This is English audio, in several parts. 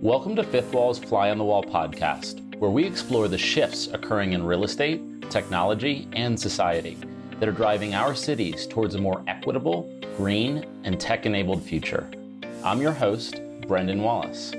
Welcome to Fifth Wall's Fly on the Wall podcast, where we explore the shifts occurring in real estate, technology, and society that are driving our cities towards a more equitable, green, and tech enabled future. I'm your host, Brendan Wallace.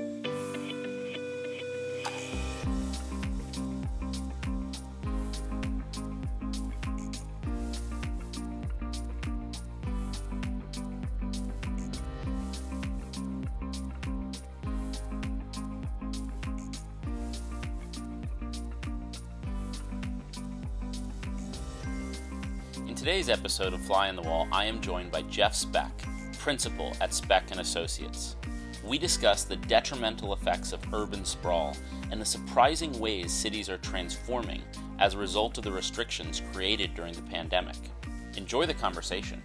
Episode of Fly on the Wall, I am joined by Jeff Speck, principal at Speck and Associates. We discuss the detrimental effects of urban sprawl and the surprising ways cities are transforming as a result of the restrictions created during the pandemic. Enjoy the conversation.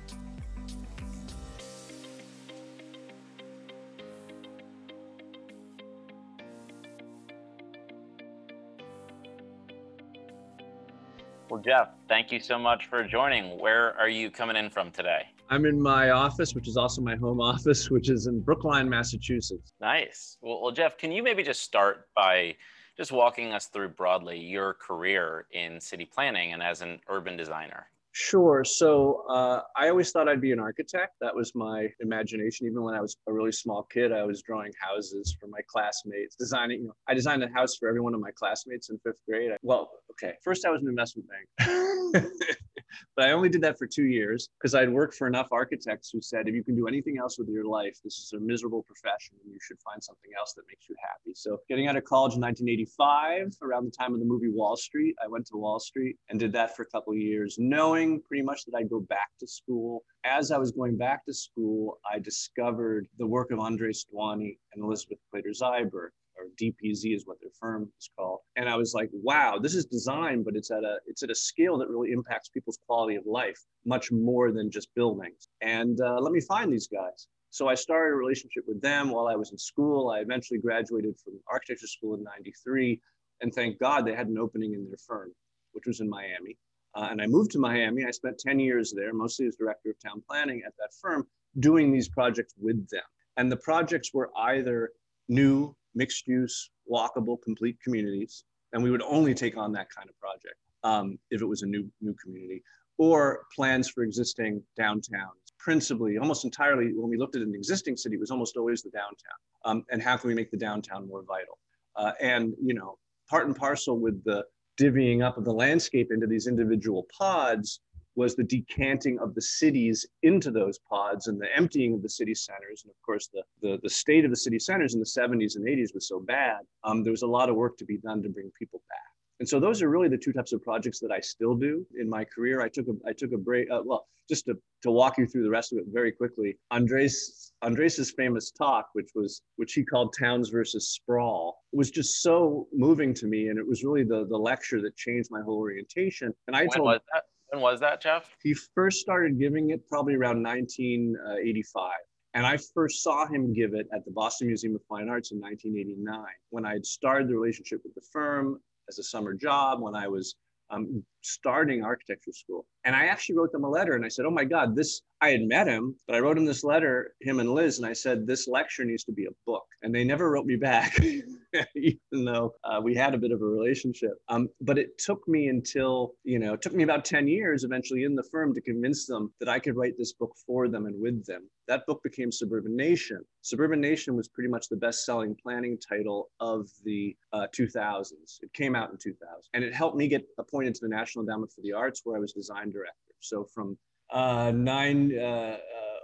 Well, Jeff, thank you so much for joining. Where are you coming in from today? I'm in my office, which is also my home office, which is in Brookline, Massachusetts. Nice. Well, well Jeff, can you maybe just start by just walking us through broadly your career in city planning and as an urban designer? Sure. So uh, I always thought I'd be an architect. That was my imagination. Even when I was a really small kid, I was drawing houses for my classmates, designing. You know, I designed a house for every one of my classmates in fifth grade. I, well, okay. First, I was an investment bank. but I only did that for two years because I'd worked for enough architects who said, if you can do anything else with your life, this is a miserable profession and you should find something else that makes you happy. So, getting out of college in 1985, around the time of the movie Wall Street, I went to Wall Street and did that for a couple of years, knowing pretty much that I'd go back to school. As I was going back to school, I discovered the work of Andres Duany and Elizabeth Plater-Zyberk or DPZ is what their firm is called. And I was like, wow, this is design, but it's at a it's at a scale that really impacts people's quality of life much more than just buildings. And uh, let me find these guys. So I started a relationship with them while I was in school. I eventually graduated from architecture school in '93, and thank God they had an opening in their firm, which was in Miami. Uh, and I moved to Miami. I spent 10 years there, mostly as director of town planning at that firm, doing these projects with them. And the projects were either new mixed use, walkable, complete communities. And we would only take on that kind of project um, if it was a new, new community or plans for existing downtowns. Principally, almost entirely, when we looked at an existing city, it was almost always the downtown. Um, and how can we make the downtown more vital? Uh, and, you know, part and parcel with the divvying up of the landscape into these individual pods was the decanting of the cities into those pods and the emptying of the city centers. And of course, the, the, the state of the city centers in the 70s and 80s was so bad, um, there was a lot of work to be done to bring people back. And so those are really the two types of projects that I still do in my career. I took a, I took a break, uh, well, just to, to walk you through the rest of it very quickly. Andres, Andres's famous talk, which was, which he called Towns versus Sprawl, was just so moving to me. And it was really the, the lecture that changed my whole orientation. And I when told, was that? When was that, Jeff? He first started giving it probably around 1985. And I first saw him give it at the Boston Museum of Fine Arts in 1989 when I had started the relationship with the firm as a summer job, when I was um, starting architecture school. And I actually wrote them a letter and I said, Oh my God, this, I had met him, but I wrote him this letter, him and Liz, and I said, This lecture needs to be a book. And they never wrote me back, even though uh, we had a bit of a relationship. Um, but it took me until, you know, it took me about 10 years eventually in the firm to convince them that I could write this book for them and with them. That book became Suburban Nation. Suburban Nation was pretty much the best selling planning title of the uh, 2000s. It came out in 2000 and it helped me get appointed to the National Endowment for the Arts, where I was design director. So from uh, nine, uh,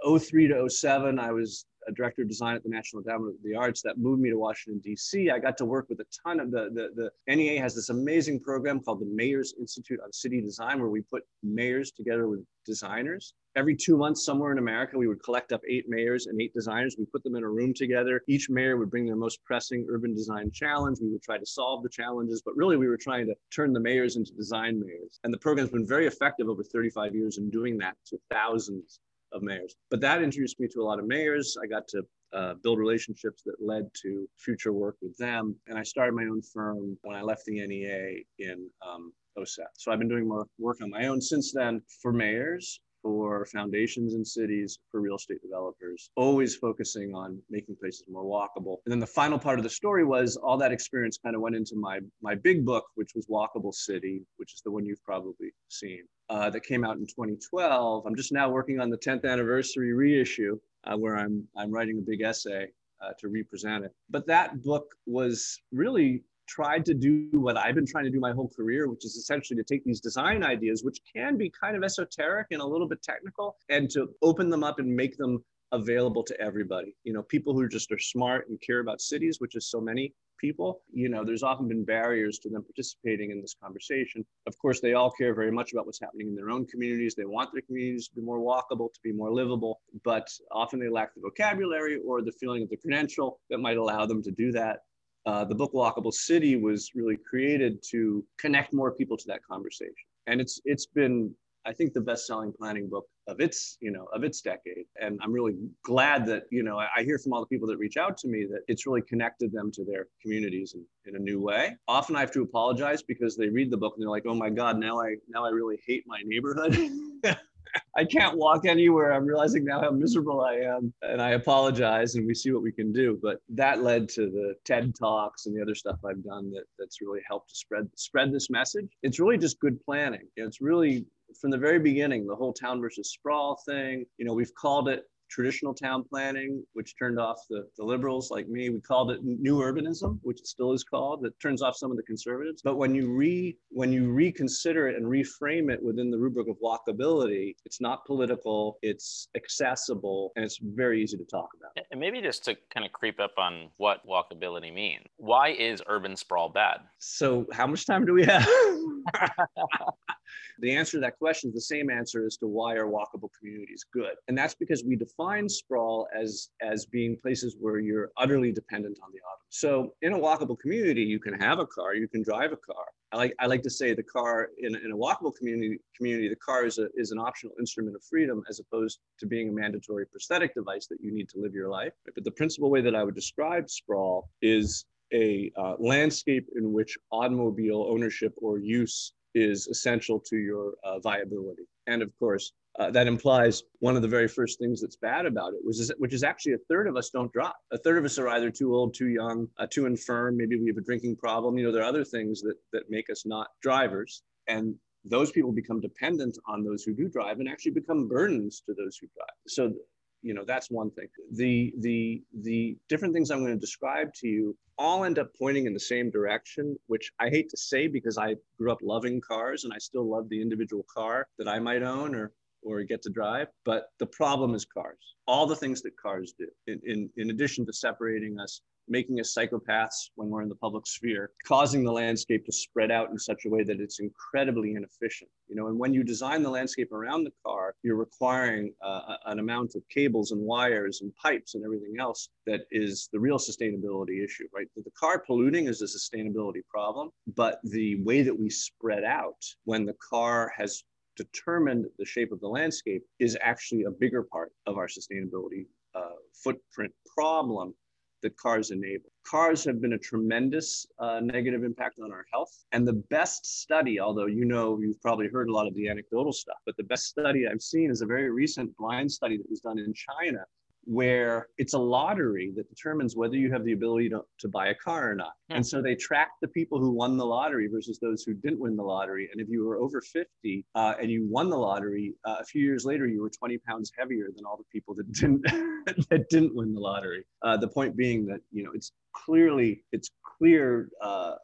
uh, 03 to 07, I was a director of design at the National Endowment of the Arts. That moved me to Washington, D.C. I got to work with a ton of the, the, the NEA has this amazing program called the Mayors Institute on City Design, where we put mayors together with designers. Every two months, somewhere in America, we would collect up eight mayors and eight designers. We put them in a room together. Each mayor would bring their most pressing urban design challenge. We would try to solve the challenges, but really we were trying to turn the mayors into design mayors. And the program's been very effective over 35 years in doing that to thousands of mayors. But that introduced me to a lot of mayors. I got to uh, build relationships that led to future work with them. And I started my own firm when I left the NEA in um, 07. So I've been doing more work on my own since then for mayors, for foundations in cities, for real estate developers, always focusing on making places more walkable. And then the final part of the story was all that experience kind of went into my my big book, which was Walkable City, which is the one you've probably seen. Uh, that came out in 2012. I'm just now working on the 10th anniversary reissue, uh, where I'm I'm writing a big essay uh, to represent it. But that book was really tried to do what I've been trying to do my whole career, which is essentially to take these design ideas, which can be kind of esoteric and a little bit technical, and to open them up and make them available to everybody. You know, people who just are smart and care about cities, which is so many people, you know, there's often been barriers to them participating in this conversation. Of course, they all care very much about what's happening in their own communities. They want their communities to be more walkable, to be more livable, but often they lack the vocabulary or the feeling of the credential that might allow them to do that uh, the book Walkable City was really created to connect more people to that conversation. And it's it's been, I think, the best-selling planning book of its, you know, of its decade. And I'm really glad that, you know, I hear from all the people that reach out to me that it's really connected them to their communities in, in a new way. Often I have to apologize because they read the book and they're like, oh my God, now I now I really hate my neighborhood. I can't walk anywhere. I'm realizing now how miserable I am. And I apologize and we see what we can do. But that led to the TED Talks and the other stuff I've done that, that's really helped to spread spread this message. It's really just good planning. It's really from the very beginning, the whole town versus sprawl thing. You know, we've called it traditional town planning, which turned off the, the liberals like me. We called it new urbanism, which it still is called, that turns off some of the conservatives. But when you re when you reconsider it and reframe it within the rubric of walkability, it's not political, it's accessible, and it's very easy to talk about. And maybe just to kind of creep up on what walkability means. Why is urban sprawl bad? So how much time do we have? the answer to that question is the same answer as to why are walkable communities good. And that's because we define sprawl as, as being places where you're utterly dependent on the auto. So in a walkable community, you can have a car, you can drive a car. I like, I like to say the car in, in a walkable community, community, the car is, a, is an optional instrument of freedom as opposed to being a mandatory prosthetic device that you need to live your life. But the principal way that I would describe sprawl is a uh, landscape in which automobile ownership or use is essential to your uh, viability. And of course, uh, that implies one of the very first things that's bad about it, was, which is actually a third of us don't drive. A third of us are either too old, too young, uh, too infirm. Maybe we have a drinking problem. You know, there are other things that, that make us not drivers. And those people become dependent on those who do drive and actually become burdens to those who drive. So you know that's one thing. The the the different things i'm going to describe to you all end up pointing in the same direction which i hate to say because i grew up loving cars and i still love the individual car that i might own or or get to drive but the problem is cars. All the things that cars do in, in, in addition to separating us making us psychopaths when we're in the public sphere, causing the landscape to spread out in such a way that it's incredibly inefficient. You know, and when you design the landscape around the car, you're requiring uh, an amount of cables and wires and pipes and everything else that is the real sustainability issue, right? The car polluting is a sustainability problem, but the way that we spread out when the car has determined the shape of the landscape is actually a bigger part of our sustainability uh, footprint problem that cars enable. Cars have been a tremendous uh, negative impact on our health. And the best study, although you know you've probably heard a lot of the anecdotal stuff, but the best study I've seen is a very recent blind study that was done in China where it's a lottery that determines whether you have the ability to, to buy a car or not. Hmm. And so they tracked the people who won the lottery versus those who didn't win the lottery. And if you were over 50 uh, and you won the lottery, uh, a few years later, you were 20 pounds heavier than all the people that didn't that didn't win the lottery. Uh, the point being that you know it's clearly it's clear uh,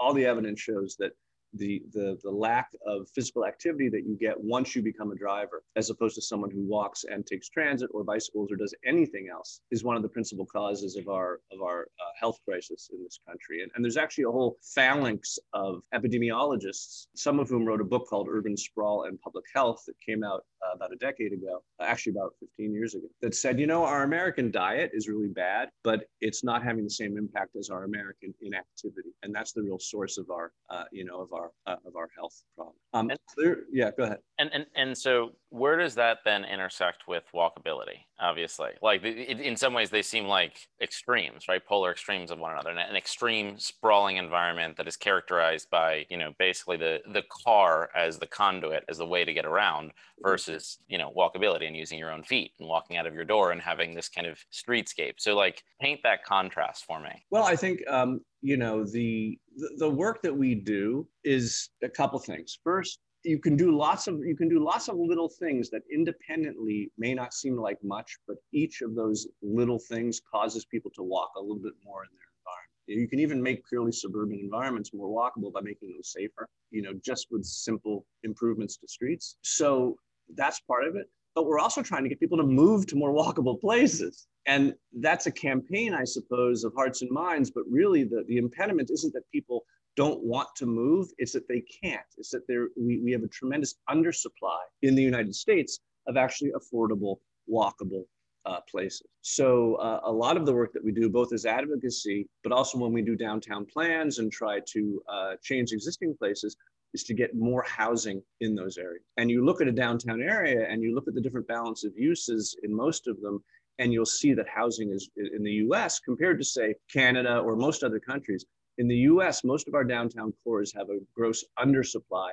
all the evidence shows that the, the, the lack of physical activity that you get once you become a driver, as opposed to someone who walks and takes transit or bicycles or does anything else, is one of the principal causes of our, of our uh, health crisis in this country. And, and there's actually a whole phalanx of epidemiologists, some of whom wrote a book called Urban Sprawl and Public Health that came out uh, about a decade ago, actually about 15 years ago, that said, you know, our American diet is really bad, but it's not having the same impact as our American inactivity. And that's the real source of our, uh, you know, of our, uh, of our health problem. Um, clear, yeah, go ahead. And, and, and so where does that then intersect with walkability? Obviously, like in some ways they seem like extremes, right? Polar extremes of one another. An extreme sprawling environment that is characterized by, you know, basically the the car as the conduit, as the way to get around, versus you know walkability and using your own feet and walking out of your door and having this kind of streetscape. So like paint that contrast for me. Well, I think um, you know the the work that we do is a couple things. First, you can do lots of you can do lots of little things that independently may not seem like much, but each of those little things causes people to walk a little bit more in their environment. You can even make purely suburban environments more walkable by making them safer, you know, just with simple improvements to streets. So that's part of it. But we're also trying to get people to move to more walkable places. And that's a campaign, I suppose, of hearts and minds. But really, the, the impediment isn't that people don't want to move, it's that they can't. It's that there we, we have a tremendous undersupply in the United States of actually affordable, walkable uh, places. So uh, a lot of the work that we do, both as advocacy, but also when we do downtown plans and try to uh, change existing places, is to get more housing in those areas. And you look at a downtown area and you look at the different balance of uses in most of them, and you'll see that housing is in the US compared to, say, Canada or most other countries, in the US, most of our downtown cores have a gross undersupply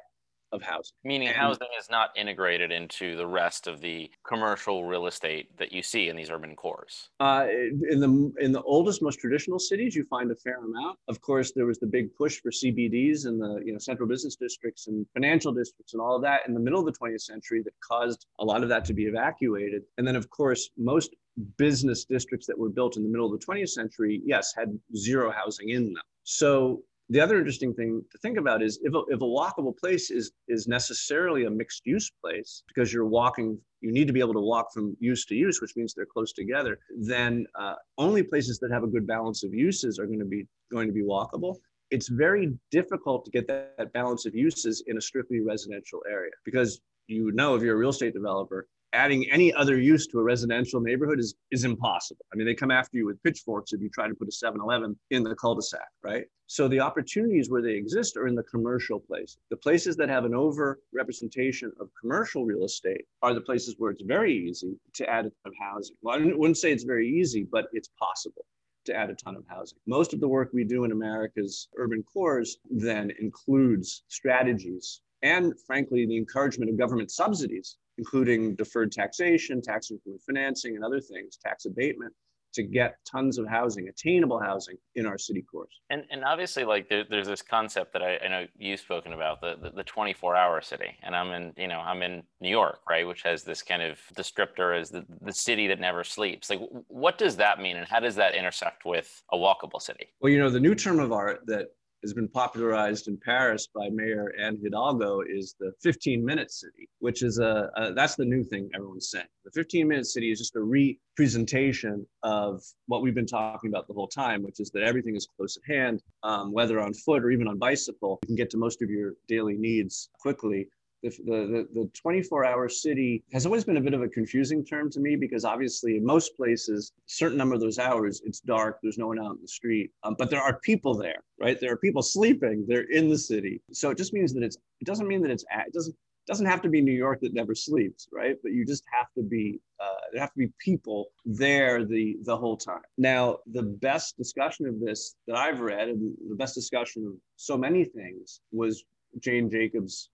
of housing. Meaning and, housing is not integrated into the rest of the commercial real estate that you see in these urban cores. Uh, in the in the oldest, most traditional cities, you find a fair amount. Of course, there was the big push for CBDs and the you know central business districts and financial districts and all of that in the middle of the 20th century that caused a lot of that to be evacuated. And then, of course, most business districts that were built in the middle of the 20th century, yes, had zero housing in them. So the other interesting thing to think about is if a, if a walkable place is is necessarily a mixed use place because you're walking you need to be able to walk from use to use which means they're close together then uh, only places that have a good balance of uses are going to be going to be walkable. It's very difficult to get that, that balance of uses in a strictly residential area because you know if you're a real estate developer adding any other use to a residential neighborhood is is impossible. I mean, they come after you with pitchforks if you try to put a 7-Eleven in the cul-de-sac, right? So the opportunities where they exist are in the commercial places. The places that have an over representation of commercial real estate are the places where it's very easy to add a ton of housing. Well, I wouldn't say it's very easy, but it's possible to add a ton of housing. Most of the work we do in America's urban cores then includes strategies and frankly the encouragement of government subsidies including deferred taxation, tax increment financing, and other things, tax abatement, to get tons of housing, attainable housing in our city cores. And, and obviously, like there, there's this concept that I, I know you've spoken about the, the, the 24 hour city. And I'm in, you know, I'm in New York, right, which has this kind of descriptor as the, the city that never sleeps. Like, what does that mean? And how does that intersect with a walkable city? Well, you know, the new term of art that has been popularized in Paris by Mayor Anne Hidalgo is the 15 minute city, which is a, a, that's the new thing everyone's saying. The 15 minute city is just a representation of what we've been talking about the whole time, which is that everything is close at hand, um, whether on foot or even on bicycle. You can get to most of your daily needs quickly the, the, the 24 hour city has always been a bit of a confusing term to me because obviously in most places certain number of those hours it's dark there's no one out in the street um, but there are people there right there are people sleeping they're in the city so it just means that it's it doesn't mean that it's it doesn't doesn't have to be New York that never sleeps, right? But you just have to be uh, there have to be people there the the whole time. Now, the best discussion of this that I've read, and the best discussion of so many things, was Jane Jacobs'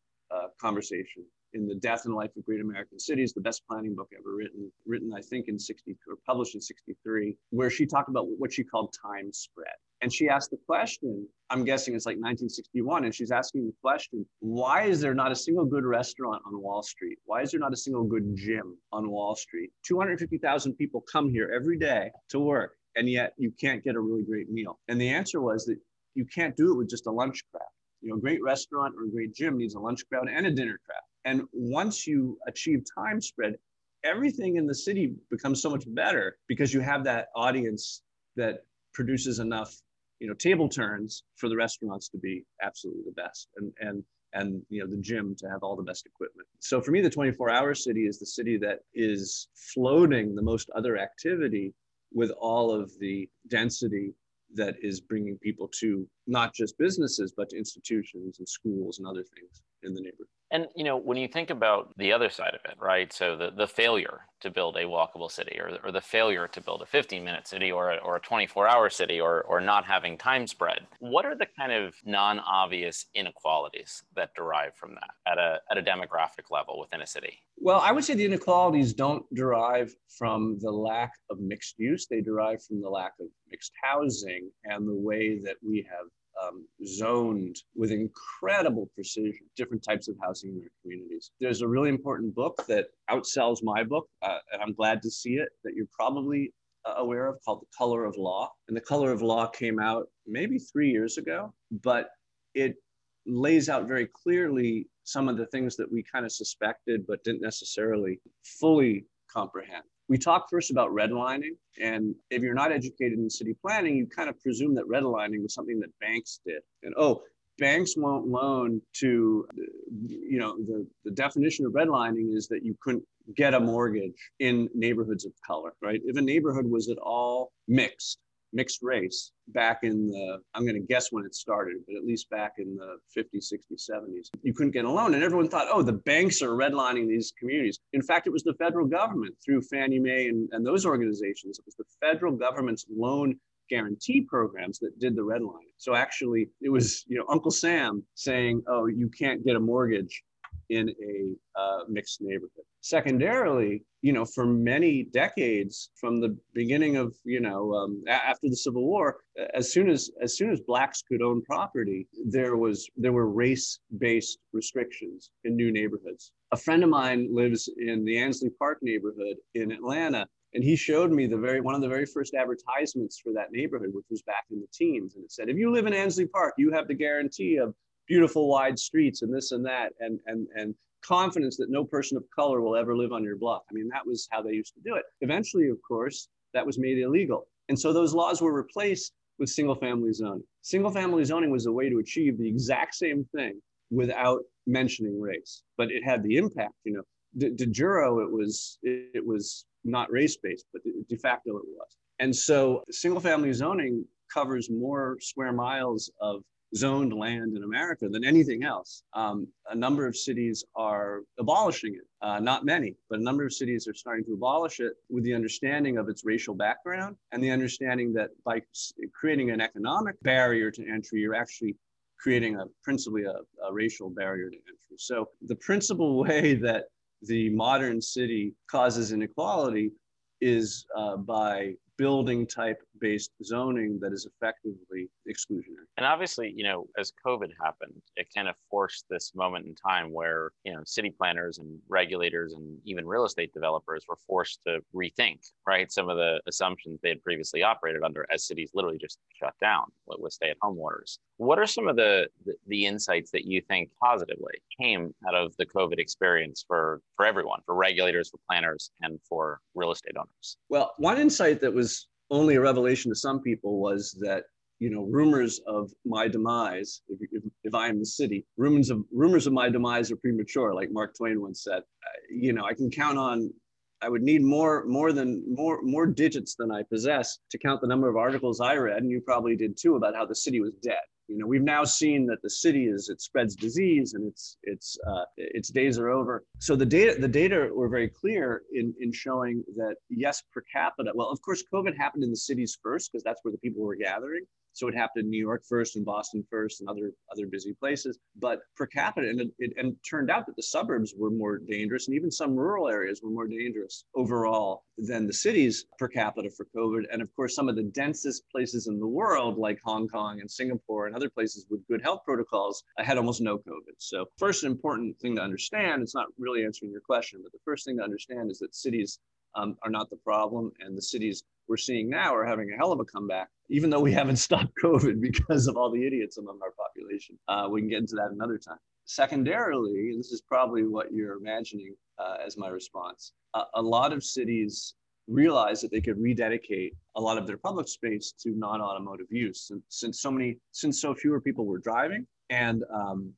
conversation. In the death and life of great american cities the best planning book ever written written i think in 60 or published in 63 where she talked about what she called time spread. And she asked the question i'm guessing it's like 1961 and she's asking the question why is there not a single good restaurant on wall street? Why is there not a single good gym on wall street? 250000 people come here every day to work and yet you can't get a really great meal. And the answer was that you can't do it with just a lunch crowd you know, a great restaurant or a great gym needs a lunch crowd and a dinner crowd. And once you achieve time spread, everything in the city becomes so much better because you have that audience that produces enough, you know, table turns for the restaurants to be absolutely the best and and and you know the gym to have all the best equipment. So for me, the 24-hour city is the city that is floating the most other activity with all of the density that is bringing people to not just businesses, but to institutions and schools and other things in the neighborhood. And you know, when you think about the other side of it, right? So the, the failure to build a walkable city or, or the failure to build a 15 minute city or a, or a 24 hour city or, or not having time spread, what are the kind of non obvious inequalities that derive from that at a, at a demographic level within a city? Well, I would say the inequalities don't derive from the lack of mixed use, they derive from the lack of mixed housing and the way that we have um, zoned with incredible precision different types of housing in their communities. There's a really important book that outsells my book, uh, and I'm glad to see it, that you're probably uh, aware of called The Color of Law. And The Color of Law came out maybe three years ago, but it lays out very clearly some of the things that we kind of suspected but didn't necessarily fully comprehend we talked first about redlining. And if you're not educated in city planning, you kind of presume that redlining was something that banks did. And oh, banks won't loan to, you know, the, the definition of redlining is that you couldn't get a mortgage in neighborhoods of color, right? If a neighborhood was at all mixed, mixed race back in the, I'm going to guess when it started, but at least back in the 50s, 60s, 70s. You couldn't get a loan. And everyone thought, oh, the banks are redlining these communities. In fact, it was the federal government through Fannie Mae and, and those organizations. It was the federal government's loan guarantee programs that did the redlining. So actually, it was you know Uncle Sam saying, "Oh, you can't get a mortgage in a uh, mixed neighborhood. Secondarily, you know, for many decades, from the beginning of, you know, um, a- after the Civil War, as soon as as soon as blacks could own property, there was there were race-based restrictions in new neighborhoods. A friend of mine lives in the Ansley Park neighborhood in Atlanta, and he showed me the very one of the very first advertisements for that neighborhood, which was back in the teens, and it said, "If you live in Ansley Park, you have the guarantee of beautiful wide streets and this and that and and and confidence that no person of color will ever live on your block. I mean, that was how they used to do it. Eventually, of course, that was made illegal. And so those laws were replaced with single family zoning. Single family zoning was a way to achieve the exact same thing without mentioning race, but it had the impact, you know, de, de jure, it was, it, it was not race based, but de facto it was. And so single family zoning covers more square miles of zoned land in America than anything else. Um, a number of cities are abolishing it. Uh, not many, but a number of cities are starting to abolish it with the understanding of its racial background and the understanding that by creating an economic barrier to entry, you're actually creating a principally a, a racial barrier to entry. So the principal way that the modern city causes inequality is uh, by building type based zoning that is effectively exclusionary. And obviously, you know, as COVID happened, it kind of forced this moment in time where, you know, city planners and regulators and even real estate developers were forced to rethink, right, some of the assumptions they had previously operated under as cities literally just shut down with stay at home orders. What are some of the, the, the insights that you think positively came out of the COVID experience for, for everyone, for regulators, for planners, and for real estate owners? Well, one insight that was only a revelation to some people was that you know rumors of my demise if, if, if i am the city rumors of rumors of my demise are premature like mark twain once said. You know i can count on i would need more more than more more digits than i possess to count the number of articles i read and you probably did too about how the city was dead you know, we've now seen that the city is it spreads disease and its its uh, its days are over. So the data the data were very clear in in showing that yes, per capita. Well, of course, COVID happened in the cities first because that's where the people were gathering. So it happened in New York first and Boston first and other other busy places. But per capita, and it, it and turned out that the suburbs were more dangerous, and even some rural areas were more dangerous overall than the cities per capita for COVID. And of course, some of the densest places in the world, like Hong Kong and Singapore and other places with good health protocols, had almost no COVID. So first important thing to understand, it's not really answering your question, but the first thing to understand is that cities um, are not the problem, and the cities we're seeing now are having a hell of a comeback, even though we haven't stopped COVID because of all the idiots among our population. Uh, we can get into that another time. Secondarily, and this is probably what you're imagining uh, as my response, uh, a lot of cities realized that they could rededicate a lot of their public space to non-automotive use, since so many, since so fewer people were driving, and um,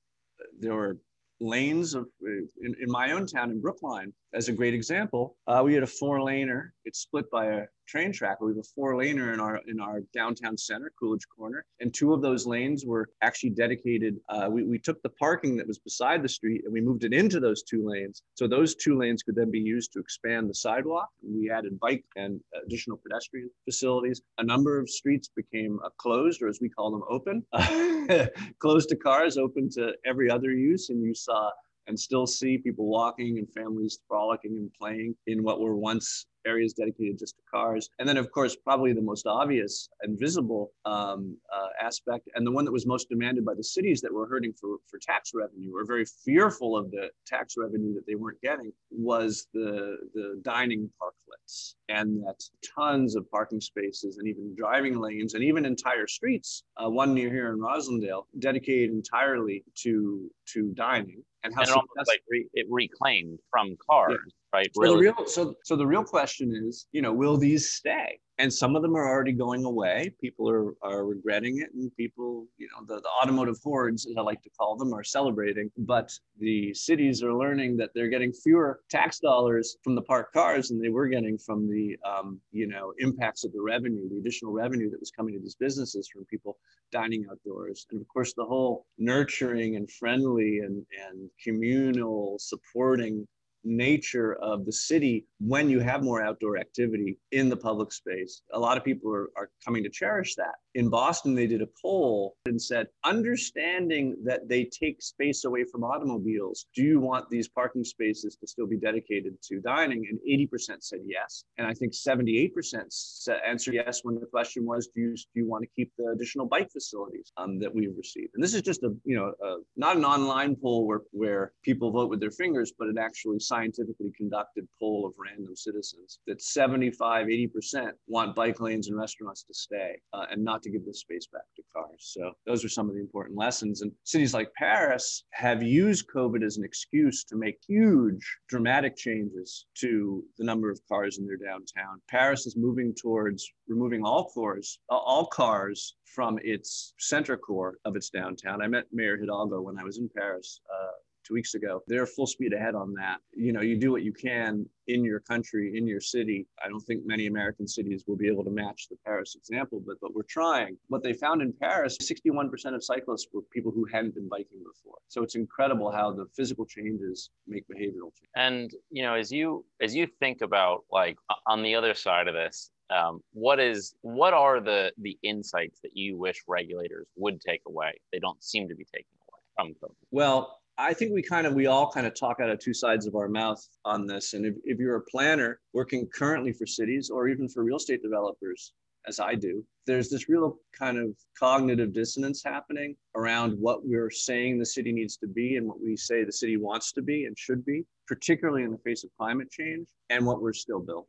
there were lanes of in, in, my own town in Brookline, as a great example, uh, we had a four laner. It's split by a train track. We have a four laner in our in our downtown center, Coolidge Corner, and two of those lanes were actually dedicated. Uh, we, we took the parking that was beside the street and we moved it into those two lanes. So those two lanes could then be used to expand the sidewalk. We added bike and additional pedestrian facilities. A number of streets became uh, closed, or as we call them, open, closed to cars, open to every other use, and you saw and still see people walking and families frolicking and playing in what were once areas dedicated just to cars. And then, of course, probably the most obvious and visible um, uh, aspect, and the one that was most demanded by the cities that were hurting for, for tax revenue or very fearful of the tax revenue that they weren't getting, was the, the dining parklets. And that tons of parking spaces and even driving lanes and even entire streets, uh, one near here in Roslindale, dedicated entirely to, to dining. And how and it, like re- it reclaimed from cars. Yeah right? So really. the real so so the real question is, you know, will these stay? And some of them are already going away. People are are regretting it, and people, you know, the, the automotive hordes, as I like to call them, are celebrating. But the cities are learning that they're getting fewer tax dollars from the parked cars than they were getting from the, um, you know, impacts of the revenue, the additional revenue that was coming to these businesses from people dining outdoors, and of course the whole nurturing and friendly and and communal supporting nature of the city when you have more outdoor activity in the public space. A lot of people are, are coming to cherish that. In Boston, they did a poll and said, understanding that they take space away from automobiles, do you want these parking spaces to still be dedicated to dining? And 80% said yes. And I think 78% answered yes when the question was, do you, do you want to keep the additional bike facilities um, that we've received? And this is just a, you know, a, not an online poll where, where people vote with their fingers, but it actually scientifically conducted poll of random citizens that 75, 80% want bike lanes and restaurants to stay uh, and not to give the space back to cars. So those are some of the important lessons. And cities like Paris have used COVID as an excuse to make huge, dramatic changes to the number of cars in their downtown. Paris is moving towards removing all cars, all cars from its center core of its downtown. I met Mayor Hidalgo when I was in Paris uh, two weeks ago. They're full speed ahead on that. You know, you do what you can in your country, in your city. I don't think many American cities will be able to match the Paris example, but but we're trying. What they found in Paris, 61% of cyclists were people who hadn't been biking before. So it's incredible how the physical changes make behavioral change. And you know, as you as you think about like on the other side of this, um, what is what are the the insights that you wish regulators would take away? They don't seem to be taking away from COVID. Well, I think we kind of we all kind of talk out of two sides of our mouth on this. And if, if you're a planner working currently for cities or even for real estate developers, as I do, there's this real kind of cognitive dissonance happening around what we're saying the city needs to be and what we say the city wants to be and should be, particularly in the face of climate change and what we're still building.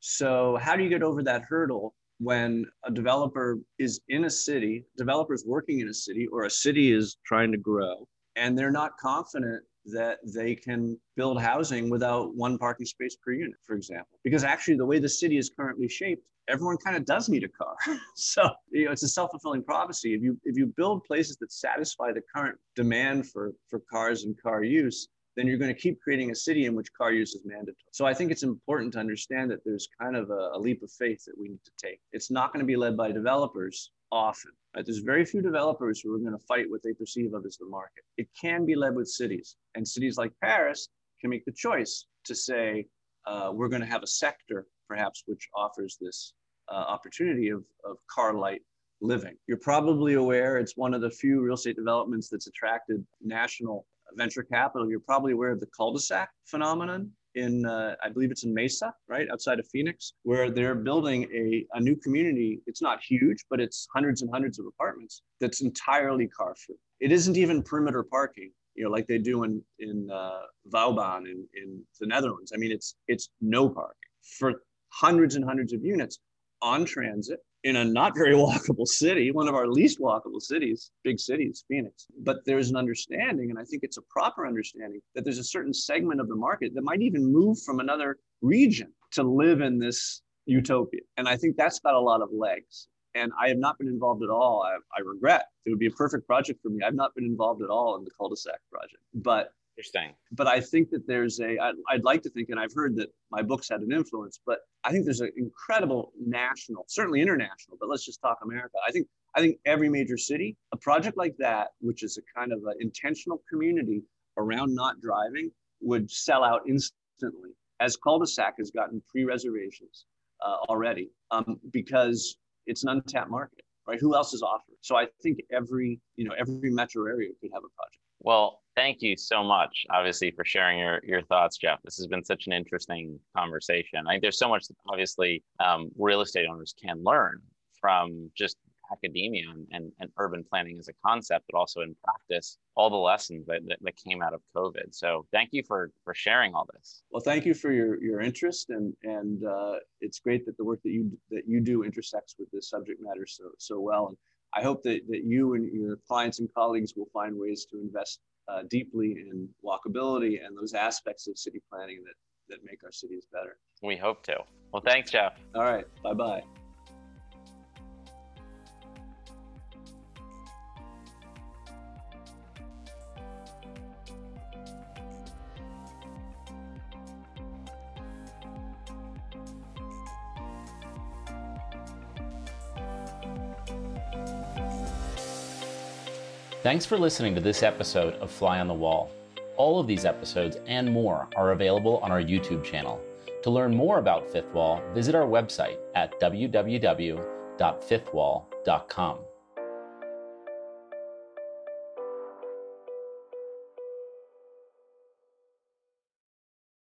So, how do you get over that hurdle when a developer is in a city, developers working in a city, or a city is trying to grow, and they're not confident that they can build housing without one parking space per unit, for example. Because actually, the way the city is currently shaped, everyone kind of does need a car. so you know, it's a self-fulfilling prophecy. If you if you build places that satisfy the current demand for for cars and car use, then you're going to keep creating a city in which car use is mandatory. So I think it's important to understand that there's kind of a, a leap of faith that we need to take. It's not going to be led by developers often. Right? There's very few developers who are going to fight what they perceive of as the market. It can be led with cities, and cities like Paris can make the choice to say uh, we're going to have a sector, perhaps, which offers this uh, opportunity of, of car light living. You're probably aware it's one of the few real estate developments that's attracted national venture capital. You're probably aware of the Culdesac phenomenon in, uh, I believe it's in Mesa, right outside of Phoenix, where they're building a, a new community. It's not huge, but it's hundreds and hundreds of apartments that's entirely car free. It isn't even perimeter parking, you know, like they do in in uh, Vauban in, in the Netherlands. I mean, it's it's no parking for hundreds and hundreds of units on transit in a not very walkable city, one of our least walkable cities, big cities, Phoenix. But there's an understanding, and I think it's a proper understanding, that there's a certain segment of the market that might even move from another region to live in this utopia. And I think that's got a lot of legs. And I have not been involved at all. I, I regret. It would be a perfect project for me. I've not been involved at all in the Culdesac project. But Interesting. But I think that there's a. I'd, like to think, and I've heard that my books had an influence, but I think there's an incredible national, certainly international, but let's just talk America. I think I think every major city, a project like that, which is a kind of an intentional community around not driving, would sell out instantly. As Culdesac has gotten pre-reservations uh, already um, because it's an untapped market, right? Who else is offering? So I think every you know every metro area could have a project. Well, thank you so much, obviously, for sharing your, your thoughts, Jeff. This has been such an interesting conversation. I think there's so much that obviously um, real estate owners can learn from just academia and, and, and, urban planning as a concept, but also in practice, all the lessons that, that, that, came out of COVID. So thank you for, for sharing all this. Well, thank you for your, your interest and, and uh, it's great that the work that you, that you do intersects with this subject matter so, so well. And I hope that, that you and your clients and colleagues will find ways to invest uh, deeply in walkability and those aspects of city planning that, that make our cities better. We hope to. Well, thanks, Jeff. All right. Bye bye. Thanks for listening to this episode of Fly on the Wall. All of these episodes and more are available on our YouTube channel. To learn more about Fifth Wall, visit our website at www.fifthwall.com.